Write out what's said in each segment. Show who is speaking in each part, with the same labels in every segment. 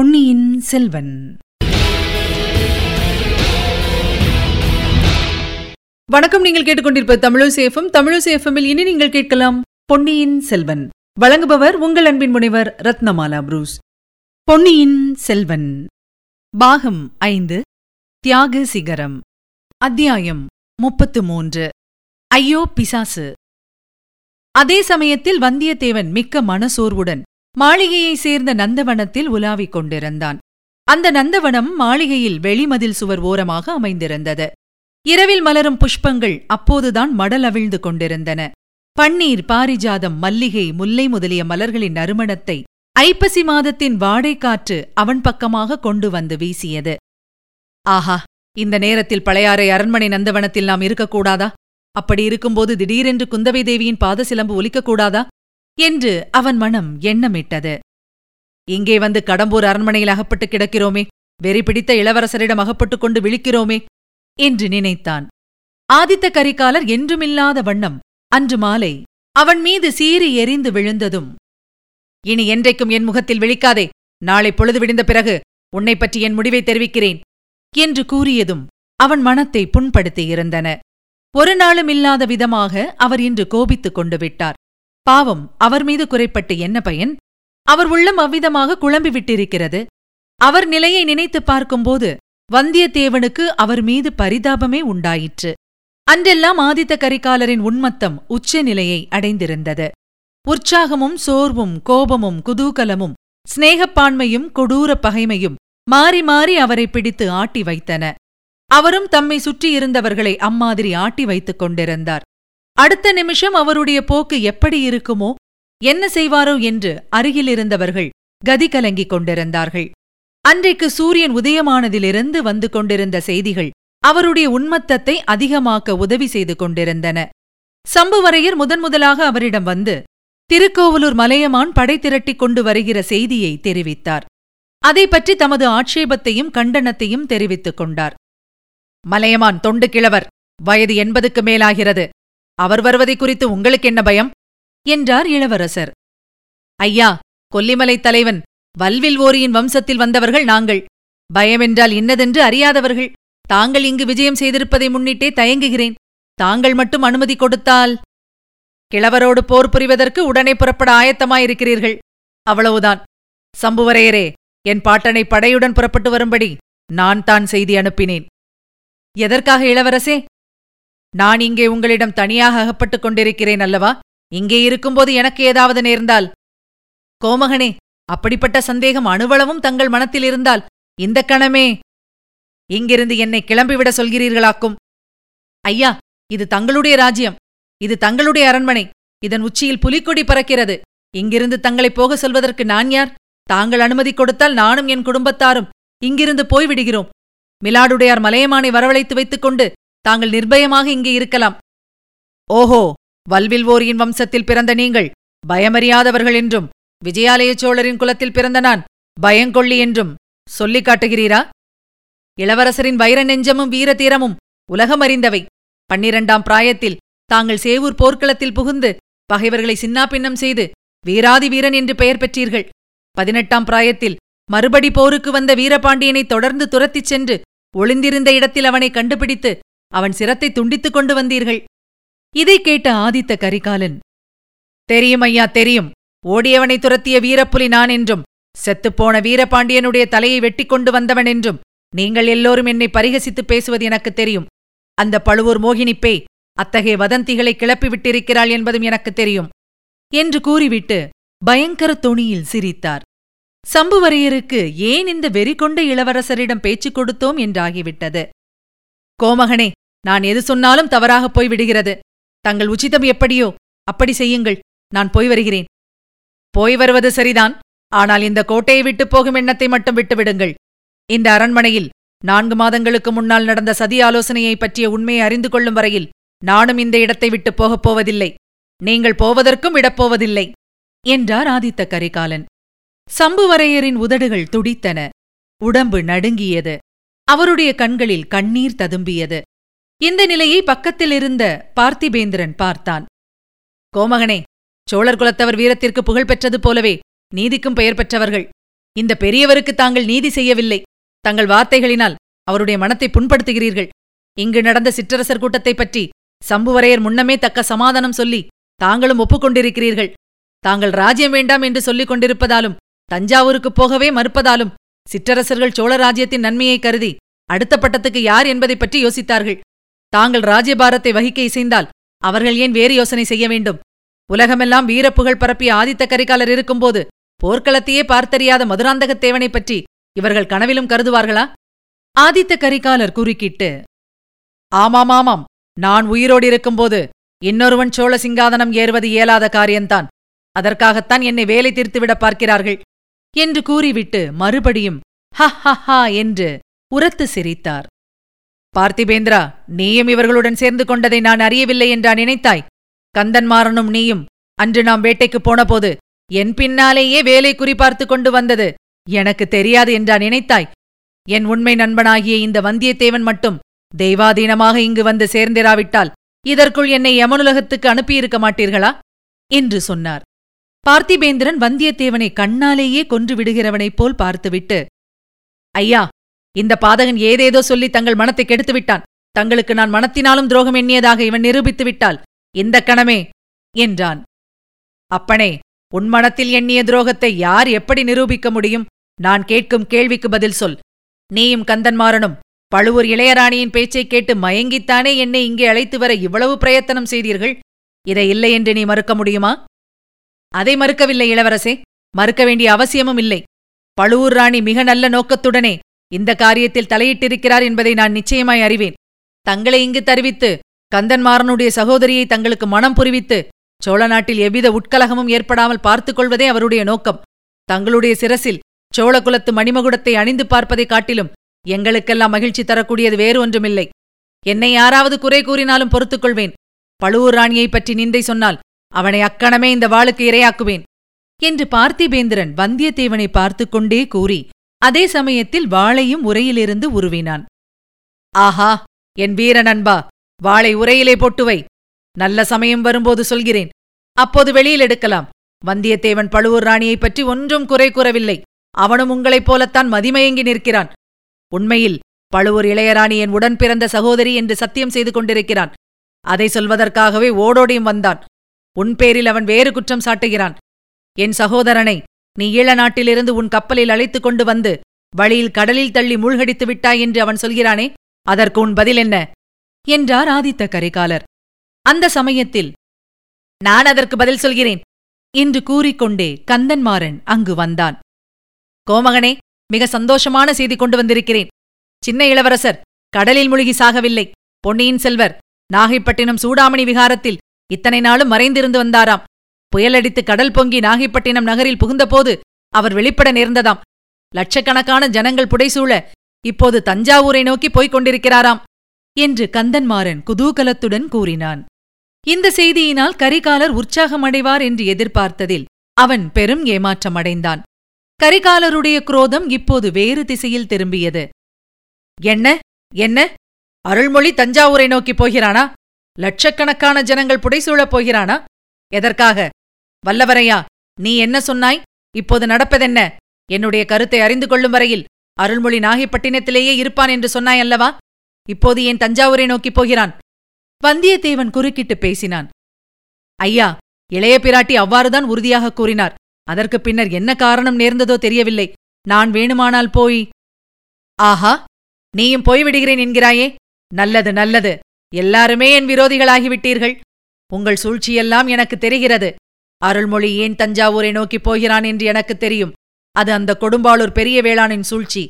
Speaker 1: பொன்னியின் செல்வன். வணக்கம் நீங்கள் கேட்டுக்கொண்டிருப்ப தமிழசேஃபம் தமிழசேஃபமில் இனி நீங்கள் கேட்கலாம் பொன்னியின் செல்வன். வழங்குபவர் உங்கள் அன்பின் முனைவர் ரத்னமாலா புரூஸ். பொன்னியின் செல்வன். பாகம் ஐந்து தியாக சிகரம். அத்தியாயம் முப்பத்து மூன்று ஐயோ பிசாசு. அதே சமயத்தில் வந்தியத்தேவன் மிக்க மனசோர்வுடன் மாளிகையைச் சேர்ந்த நந்தவனத்தில் உலாவிக் கொண்டிருந்தான். அந்த நந்தவனம் மாளிகையில் வெளிமதில் சுவர் ஓரமாக அமைந்திருந்தது. இரவில் மலரும் புஷ்பங்கள் அப்போதுதான் மடலவிழ்ந்து கொண்டிருந்தன. பன்னீர் பாரிஜாதம் மல்லிகை முல்லை முதலிய மலர்களின் நறுமணத்தை ஐப்பசி மாதத்தின் வாடைக்காற்று அவன் பக்கமாக கொண்டு வந்து வீசியது. ஆஹா இந்த நேரத்தில் பழையாறை அரண்மனை நந்தவனத்தில் நாம் இருக்கக்கூடாதா? அப்படி இருக்கும்போது திடீரென்று குந்தவை தேவியின் பாதசிலம்பு ஒலிக்கக்கூடாதா? என்று அவன் மனம் எண்ணமிட்டது. இங்கே வந்து கடம்பூர் அரண்மனையில் அகப்பட்டு கிடக்கிறோமே வெறி பிடித்த இளவரசரிடம் அகப்பட்டுக் கொண்டு விழிக்கிறோமே என்று நினைத்தான். ஆதித்த கரிகாலர் என்றுமில்லாத வண்ணம் அன்று மாலை அவன் மீது சீறி எரிந்து விழுந்ததும் இனி என்றைக்கும் என் முகத்தில் விழிக்காதே நாளை பொழுது விடிந்த பிறகு உன்னை பற்றி என் முடிவை தெரிவிக்கிறேன் என்று கூறியதும் அவன் மனத்தை புண்படுத்தியிருந்தன. ஒரு நாளும் இல்லாத விதமாக அவர் இன்று கோபித்துக் கொண்டு விட்டார். பாவம் அவர் மீது குறைப்பட்டு என்ன பயன்? அவர் உள்ளம் அவ்விதமாக குழம்பி விட்டிருக்கிறது அவர் நிலையை நினைத்துப் பார்க்கும்போது வந்தியத்தேவனுக்கு அவர் மீது பரிதாபமே உண்டாயிற்று. அன்றெல்லாம் ஆதித்த கரிகாலரின் உன்மத்தம் உச்ச நிலையை அடைந்திருந்தது. உற்சாகமும் சோர்வும் கோபமும் குதூகலமும் சிநேகப்பான்மையும் கொடூர பகைமையும் மாறி மாறி அவரை பிடித்து ஆட்டி வைத்தன. அவரும் தம்மை சுற்றியிருந்தவர்களை அம்மாதிரி ஆட்டி வைத்துக் கொண்டிருந்தார். அடுத்த நிமிஷம் அவருடைய போக்கு எப்படி இருக்குமோ என்ன செய்வாரோ என்று அருகிலிருந்தவர்கள் கதி கலங்கிக் கொண்டிருந்தார்கள். அன்றைக்கு சூரியன் உதயமானதிலிருந்து வந்து கொண்டிருந்த செய்திகள் அவருடைய உன்மத்தத்தை அதிகமாக்க உதவி செய்து கொண்டிருந்தன. சம்புவரையர் முதன் முதலாக அவரிடம் வந்து திருக்கோவலூர் மலையமான் படை திரட்டிக் கொண்டு வருகிற செய்தியை தெரிவித்தார். அதை பற்றி தமது ஆட்சேபத்தையும் கண்டனத்தையும் தெரிவித்துக் கொண்டார். மலையமான் தொண்டு கிழவர் வயது எண்பதுக்கு மேலாகிறது. அவர் வருவதை குறித்து உங்களுக்கு என்ன பயம்? என்றார் இளவரசர். ஐயா கொல்லிமலை தலைவன் வல்வில் ஓரியின் வம்சத்தில் வந்தவர்கள் நாங்கள். பயமென்றால் இன்னதென்று அறியாதவர்கள். தாங்கள் இங்கு விஜயம் செய்திருப்பதை முன்னிட்டே தயங்குகிறேன். தாங்கள் மட்டும் அனுமதி கொடுத்தால் கிழவரோடு போர் புரிவதற்கு உடனே புறப்பட ஆயத்தமாயிருக்கிறீர்கள். அவ்வளவுதான். சம்புவரையரே என் பாட்டனை படையுடன் புறப்பட்டு வரும்படி நான் தான் செய்தி அனுப்பினேன். எதற்காக இளவரசே? நான் இங்கே உங்களிடம் தனியாக அகப்பட்டுக் கொண்டிருக்கிறேன் அல்லவா? இங்கே இருக்கும்போது எனக்கு ஏதாவது நேர்ந்தால்? கோமகனே அப்படிப்பட்ட சந்தேகம் அணுவளவும் தங்கள் மனத்தில் இருந்தால் இந்த கணமே இங்கிருந்து என்னை கிளம்பிவிட சொல்கிறீர்களாக்கும்? ஐயா இது தங்களுடைய ராஜ்யம். இது தங்களுடைய அரண்மனை. இதன் உச்சியில் புலிக்கொடி பறக்கிறது. இங்கிருந்து தங்களை போக சொல்வதற்கு நான் யார்? தாங்கள் அனுமதி கொடுத்தால் நானும் என் குடும்பத்தாரும் இங்கிருந்து போய்விடுகிறோம். மிலாடுடையார் மலையமானை வரவழைத்து வைத்துக் கொண்டு தாங்கள் நிர்பயமாக இங்கே இருக்கலாம். ஓஹோ வல்வில்வோரியின் வம்சத்தில் பிறந்த நீங்கள் பயமறியாதவர்கள் என்றும் விஜயாலய சோழரின் குலத்தில் பிறந்த நான் பயங்கொள்ளி என்றும் சொல்லிக் காட்டுகிறீரா? இளவரசரின் வைர நெஞ்சமும் வீரதீரமும் உலகமறிந்தவை பன்னிரண்டாம் பிராயத்தில் தாங்கள் சேவூர் போர்க்களத்தில் புகுந்து பகைவர்களை சின்னாபின்னம் செய்து வீராதி வீரன் என்று பெயர் பெற்றீர்கள். பதினெட்டாம் பிராயத்தில் மறுபடி போருக்கு வந்த வீரபாண்டியனை தொடர்ந்து துரத்திச் சென்று ஒளிந்திருந்த இடத்தில் அவனை கண்டுபிடித்து அவன் சிரத்தை துண்டித்துக் கொண்டு வந்தீர்கள். இதை கேட்ட ஆதித்த கரிகாலன் தெரியும் ஐயா தெரியும். ஓடியவனை துரத்திய வீரப்புலி நான் என்றும் செத்துப்போன வீரபாண்டியனுடைய தலையை வெட்டி கொண்டு வந்தவன் என்றும் நீங்கள் எல்லோரும் என்னை பரிகசித்துப் பேசுவது எனக்கு தெரியும். அந்த பழுவூர் மோகினிப்பே அத்தகைய வதந்திகளை கிளப்பிவிட்டிருக்கிறாள் என்பதும் எனக்கு தெரியும் என்று கூறிவிட்டு பயங்கர தொனியில் சிரித்தார். சம்புவரையருக்கு ஏன் இந்த வெறி கொண்ட இளவரசரிடம் பேச்சுக் கொடுத்தோம் என்றாகிவிட்டது. கோமகனே நான் எது சொன்னாலும் தவறாகப் போய் விடுகிறது தங்கள் உச்சிதம் எப்படியோ அப்படி செய்யுங்கள். நான் போய் வருகிறேன். போய் வருவது சரிதான். ஆனால் இந்த கோட்டையை விட்டுப் போகும் எண்ணத்தை மட்டும் விட்டுவிடுங்கள். இந்த அரண்மனையில் நான்கு மாதங்களுக்கு முன்னால் நடந்த சதி ஆலோசனையைப் பற்றிய உண்மையை அறிந்து கொள்ளும் வரையில் நானும் இந்த இடத்தை விட்டுப் போகப் போவதில்லை. நீங்கள் போவதற்கும் விடப்போவதில்லை என்றார் ஆதித்த கரிகாலன். சம்புவரையரின் உதடுகள் துடித்தன. உடம்பு நடுங்கியது. அவருடைய கண்களில் கண்ணீர் ததும்பியது. இந்த நிலையை பக்கத்திலிருந்த பார்த்திபேந்திரன் பார்த்தான். கோமகனே சோழர் குலத்தவர் வீரத்திற்கு புகழ் பெற்றது போலவே நீதிக்கும் பெயர் பெற்றவர்கள். இந்த பெரியவருக்கு தாங்கள் நீதி செய்யவில்லை. தங்கள் வார்த்தைகளினால் அவருடைய மனத்தை புண்படுத்துகிறீர்கள். இங்கு நடந்த சிற்றரசர் கூட்டத்தைப் பற்றி சம்புவரையர் முன்னமே தக்க சமாதானம் சொல்லி தாங்களும் ஒப்புக்கொண்டிருக்கிறீர்கள். தாங்கள் ராஜ்யம் வேண்டாம் என்று சொல்லிக் கொண்டிருப்பதாலும் தஞ்சாவூருக்குப் போகவே மறுப்பதாலும் சிற்றரசர்கள் சோழ ராஜ்யத்தின் நன்மையை கருதி அடுத்த பட்டத்துக்கு யார் என்பதைப் பற்றி யோசித்தார்கள். தாங்கள் ராஜ்யபாரத்தை வகிக்க இசைந்தால் அவர்கள் ஏன் வேறு யோசனை செய்ய வேண்டும்? உலகமெல்லாம் வீரப்புகழ் பரப்பிய ஆதித்த கரிகாலர் இருக்கும்போது போர்க்களத்தையே பார்த்தறியாத மதுராந்தகத்தேவனைப் பற்றி இவர்கள் கனவிலும் கருதுவார்களா? ஆதித்த கரிகாலர் குறுக்கிட்டு ஆமாமாமாம் நான் உயிரோடு இருக்கும்போது இன்னொருவன் சோழ சிங்காதனம் ஏறுவது இயலாத காரியம்தான் அதற்காகத்தான் என்னை வேலை தீர்த்துவிட பார்க்கிறார்கள் என்று கூறிவிட்டு மறுபடியும் ஹ ஹ என்று உரத்து சிரித்தார். பார்த்திபேந்திரா நீயும் இவர்களுடன் சேர்ந்து கொண்டதை நான் அறியவில்லை என்றா நினைத்தாய்? கந்தன்மாறனும் நீயும் அன்று நாம் வேட்டைக்குப் போனபோது என் பின்னாலேயே வேலை குறிபார்த்து கொண்டு வந்தது. எனக்கு தெரியாது என்றா நினைத்தாய்? என் உண்மை நண்பனாகிய இந்த வந்தியத்தேவன் மட்டும் தெய்வாதீனமாக இங்கு வந்து சேர்ந்திராவிட்டால் இதற்குள் என்னை யமனுலகத்துக்கு அனுப்பியிருக்க மாட்டீர்களா? என்று சொன்னார். பார்த்திபேந்திரன் வந்தியத்தேவனை கண்ணாலேயே கொன்று விடுகிறவனைப் போல் பார்த்துவிட்டு ஐயா இந்த பாதகன் ஏதேதோ சொல்லி தங்கள் மனத்தை கெடுத்து விட்டான் தங்களுக்கு நான் மனத்தினாலும் துரோகம் எண்ணியதாக இவன் நிரூபித்து விட்டால் இந்த கணமே என்றான். அப்பனே உன் மனத்தில் எண்ணிய துரோகத்தை யார் எப்படி நிரூபிக்க முடியும்? நான் கேட்கும் கேள்விக்கு பதில் சொல். நீயும் கந்தன்மாறனும் பழுவூர் இளையராணியின் பேச்சைக் கேட்டு மயங்கித்தானே என்னை இங்கே அழைத்து வர இவ்வளவு பிரயத்தனம் செய்தீர்கள்? இதை இல்லை என்று நீ மறுக்க முடியுமா? அதை மறுக்கவில்லை இளவரசே. மறுக்க வேண்டிய அவசியமும் இல்லை. பழுவூர் ராணி மிக நல்ல நோக்கத்துடனே இந்த காரியத்தில் தலையிட்டிருக்கிறார் என்பதை நான் நிச்சயமாய் அறிவேன். தங்களை இங்கு தருவித்து கந்தன்மாறனுடைய சகோதரியை தங்களுக்கு மனம் புரிவித்து சோழ நாட்டில் எவ்வித உட்கலகமும் ஏற்படாமல் பார்த்துக் கொள்வதே அவருடைய நோக்கம். தங்களுடைய சிரசில் சோழகுலத்து மணிமகுடத்தை அணிந்து பார்ப்பதைக் காட்டிலும் எங்களுக்கெல்லாம் மகிழ்ச்சி தரக்கூடியது வேறு ஒன்றுமில்லை. என்னை யாராவது குறை கூறினாலும் பொறுத்துக்கொள்வேன். பழுவூர் ராணியைப் பற்றி நிந்தை சொன்னால் அவனை அக்கணமே இந்த வாளுக்கு இரையாக்குவேன். என்று பார்த்திபேந்திரன் வந்தியத்தேவனை பார்த்து கொண்டே கூறி அதே சமயத்தில் வாளையும் உரையிலிருந்து உருவினான். ஆஹா என் வீர நண்பா வாளை உரையிலே போட்டு வை. நல்ல சமயம் வரும்போது சொல்கிறேன். அப்போது வெளியில் எடுக்கலாம். வந்தியத்தேவன் பழுவூர் ராணியைப் பற்றி ஒன்றும் குறை கூறவில்லை. அவனும் உங்களைப் போலத்தான் மதிமயங்கி நிற்கிறான். உண்மையில் பழுவூர் இளையராணி என் உடன் பிறந்த சகோதரி என்று சத்தியம் செய்து கொண்டிருக்கிறான். அதை சொல்வதற்காகவே ஓடோடியும் வந்தான். உன் பேரில் அவன் வேறு குற்றம் சாட்டுகிறான். என் சகோதரனை நீ ஈழ நாட்டிலிருந்து உன் கப்பலில் அழைத்துக் கொண்டு வந்து வழியில் கடலில் தள்ளி மூழ்கடித்து விட்டாய் என்று அவன் சொல்கிறானே அதற்கு உன் பதில் என்ன? என்றார் ஆதித்த கரிகாலர். அந்த சமயத்தில் நான் அதற்கு பதில் சொல்கிறேன் என்று கூறிக்கொண்டே கந்தன்மாறன் அங்கு வந்தான். கோமகனே மிக சந்தோஷமான செய்தி கொண்டு வந்திருக்கிறேன். சின்ன இளவரசர் கடலில் முழுகி சாகவில்லை. பொன்னியின் செல்வர் நாகைப்பட்டினம் சூடாமணி விகாரத்தில் இத்தனை நாளும் மறைந்திருந்து வந்தாராம். புயலடித்து கடல் பொங்கி நாகைப்பட்டினம் நகரில் புகுந்தபோது அவர் வெளிப்பட நேர்ந்ததாம். லட்சக்கணக்கான ஜனங்கள் புடைசூழ இப்போது தஞ்சாவூரை நோக்கி போய்க் கொண்டிருக்கிறாராம் என்று கந்தன்மாறன் குதூகலத்துடன் கூறினான். இந்த செய்தியினால் கரிகாலர் உற்சாகமடைவார் என்று எதிர்பார்த்ததில் அவன் பெரும் ஏமாற்றமடைந்தான். கரிகாலருடைய குரோதம் இப்போது வேறு திசையில் திரும்பியது. என்ன? என்ன? அருள்மொழி தஞ்சாவூரை நோக்கி போகிறானா? லட்சக்கணக்கான ஜனங்கள் புடைசூழப் போகிறானா? எதற்காக? வல்லவரையா நீ என்ன சொன்னாய்? இப்போது நடப்பதென்ன? என்னுடைய கருத்தை அறிந்து கொள்ளும் வரையில் அருள்மொழி நாகைப்பட்டினத்திலேயே இருப்பான் என்று சொன்னாய் அல்லவா? இப்போது ஏன் தஞ்சாவூரை நோக்கிப் போகிறான்? வந்தியத்தேவன் குறுக்கிட்டு பேசினான். ஐயா இளைய பிராட்டி அவ்வாறுதான் உறுதியாக கூறினார். அதற்கு பின்னர் என்ன காரணம் நேர்ந்ததோ தெரியவில்லை. நான் வேணுமானால் போய் ஆஹா நீயும் போய்விடுகிறேன் என்கிறாயே. நல்லது நல்லது. எல்லாருமே என் விரோதிகளாகிவிட்டீர்கள். உங்கள் சூழ்ச்சியெல்லாம் எனக்கு தெரிகிறது. அருள்மொழி ஏன் தஞ்சாவூரை நோக்கிப் போகிறான் என்று எனக்கு தெரியும். அது அந்த கொடும்பாளூர் பெரிய வேளாணின் சூழ்ச்சி.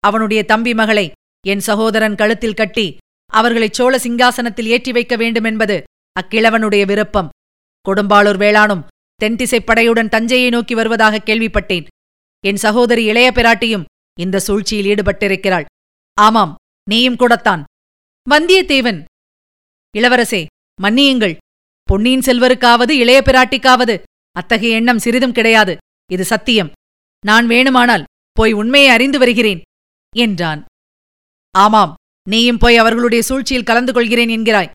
Speaker 1: அவனுடைய தம்பி மகளை என் சகோதரன் கழுத்தில் கட்டி அவர்களை சோழ சிங்காசனத்தில் ஏற்றி வைக்க வேண்டுமென்பது அக்கிழவனுடைய விருப்பம். கொடும்பாளூர் வேளாணும் தென்திசைப் படையுடன் தஞ்சையை நோக்கி வருவதாக கேள்விப்பட்டேன். என் சகோதரி இளைய பிராட்டியும் இந்த சூழ்ச்சியில் ஈடுபட்டிருக்கிறாள். ஆமாம் நீயும் கூடத்தான். வந்தியத்தேவன். இளவரசே மன்னியுங்கள். பொன்னியின் செல்வருக்காவது இளைய பிராட்டிக்காவது. அத்தகைய எண்ணம் சிறிதும் கிடையாது. இது சத்தியம். நான் வேணுமானால் போய் உண்மையை அறிந்து வருகிறேன் என்றான். ஆமாம் நீயும் போய் அவர்களுடைய சூழ்ச்சியில் கலந்து கொள்கிறேன் என்கிறாய்.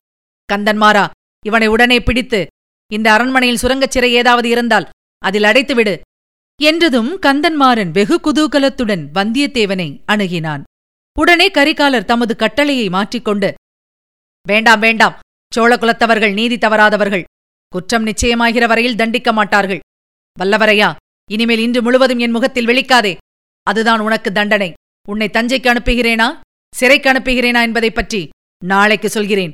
Speaker 1: கந்தன்மாரா இவனை உடனே பிடித்து இந்த அரண்மனையில் சுரங்கச் சிறை ஏதாவது இருந்தால் அதில் அடைத்துவிடு என்றதும் கந்தன்மாறன் வெகு குதூகலத்துடன் வந்தியத்தேவனை அணுகினான். உடனே கரிகாலர் தமது கட்டளையை மாற்றிக்கொண்டு வேண்டாம் வேண்டாம் சோழகுலத்தவர்கள் நீதி தவறாதவர்கள் குற்றம் நிச்சயமாகிற வரையில் தண்டிக்க மாட்டார்கள். வல்லவரையா இனிமேல் இன்று முழுவதும் என் முகத்தில் விழிக்காதே. அதுதான் உனக்கு தண்டனை. உன்னை தஞ்சைக்கு அனுப்புகிறேனா? சிறைக்கு அனுப்புகிறேனா என்பதைப் பற்றி நாளைக்கு சொல்கிறேன்.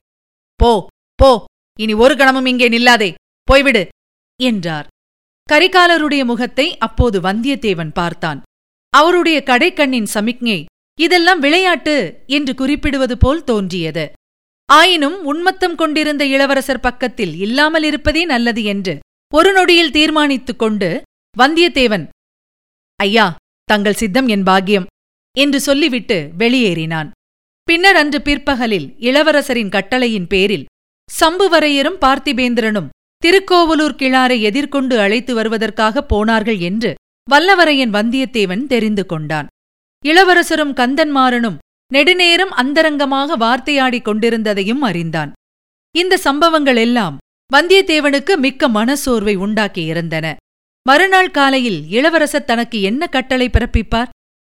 Speaker 1: போ போ இனி ஒரு கணமும் இங்கே நில்லாதே. போய்விடு என்றார். கரிகாலருடைய முகத்தை அப்போது வந்தியத்தேவன் பார்த்தான். அவருடைய கடைக்கண்ணின் சமிக்ஞை இதெல்லாம் விளையாட்டு என்று குறிப்பிடுவது போல் தோன்றியது. ஆயினும் உன்மத்தம் கொண்டிருந்த இளவரசர் பக்கத்தில் இல்லாமல் இருப்பதே நல்லது என்று ஒரு நொடியில் தீர்மானித்துக் கொண்டு வந்தியத்தேவன் ஐயா தங்கள் சித்தம் என் பாக்கியம் என்று சொல்லிவிட்டு வெளியேறினான். பின்னர் அன்று பிற்பகலில் இளவரசரின் கட்டளையின் பேரில் சம்புவரையரும் பார்த்திபேந்திரனும் திருக்கோவலூர் கிழாரை எதிர்கொண்டு அழைத்து வருவதற்காக போனார்கள் என்று வல்லவரையன் வந்தியத்தேவன் தெரிந்து கொண்டான். இளவரசரும் கந்தன்மாறனும் நெடுநேரம் அந்தரங்கமாக வார்த்தையாடிக் கொண்டிருந்ததையும் அறிந்தான். இந்த சம்பவங்கள் எல்லாம் வந்தியத்தேவனுக்கு மிக்க மனசோர்வை உண்டாக்கியிருந்தன மறுநாள் காலையில் இளவரசர் தனக்கு என்ன கட்டளை பிறப்பிப்பார்?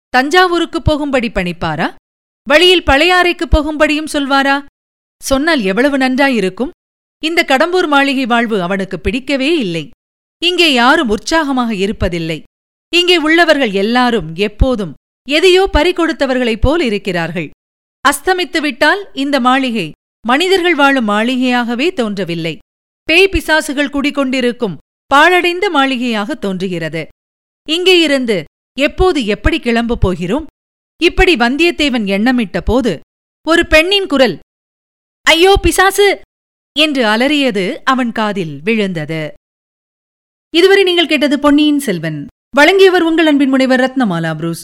Speaker 1: தஞ்சாவூருக்கு போகும்படி பணிப்பாரா? வழியில் பழையாறைக்குப் போகும்படியும் சொல்வாரா? சொன்னால் எவ்வளவு நன்றாயிருக்கும்? இந்த கடம்பூர் மாளிகை வாழ்வு அவனுக்கு பிடிக்கவே இல்லை. இங்கே யாரும் உற்சாகமாக இருப்பதில்லை. இங்கே உள்ளவர்கள் எல்லாரும் எப்போதும் எதையோ பறிகொடுத்தவர்களைப் போல் இருக்கிறார்கள். அஸ்தமித்து விட்டால் இந்த மாளிகை மனிதர்கள் வாழும் மாளிகையாகவே தோன்றவில்லை. பேய் பிசாசுகள் குடிகொண்டிருக்கும் பாழடைந்த மாளிகையாக தோன்றுகிறது. இங்கே இருந்து எப்போது எப்படி கிளம்பப் போகிறோம்? இப்படி வந்தியத்தேவன் எண்ணமிட்ட போது ஒரு பெண்ணின் குரல் ஐயோ பிசாசு! என்று அலறியது அவன் காதில் விழுந்தது. இதுவரை நீங்கள் கேட்டது பொன்னியின் செல்வன். வழங்கியவர் உங்கள் அன்பின் முனைவர் ரத்னமாலா புரூஸ்.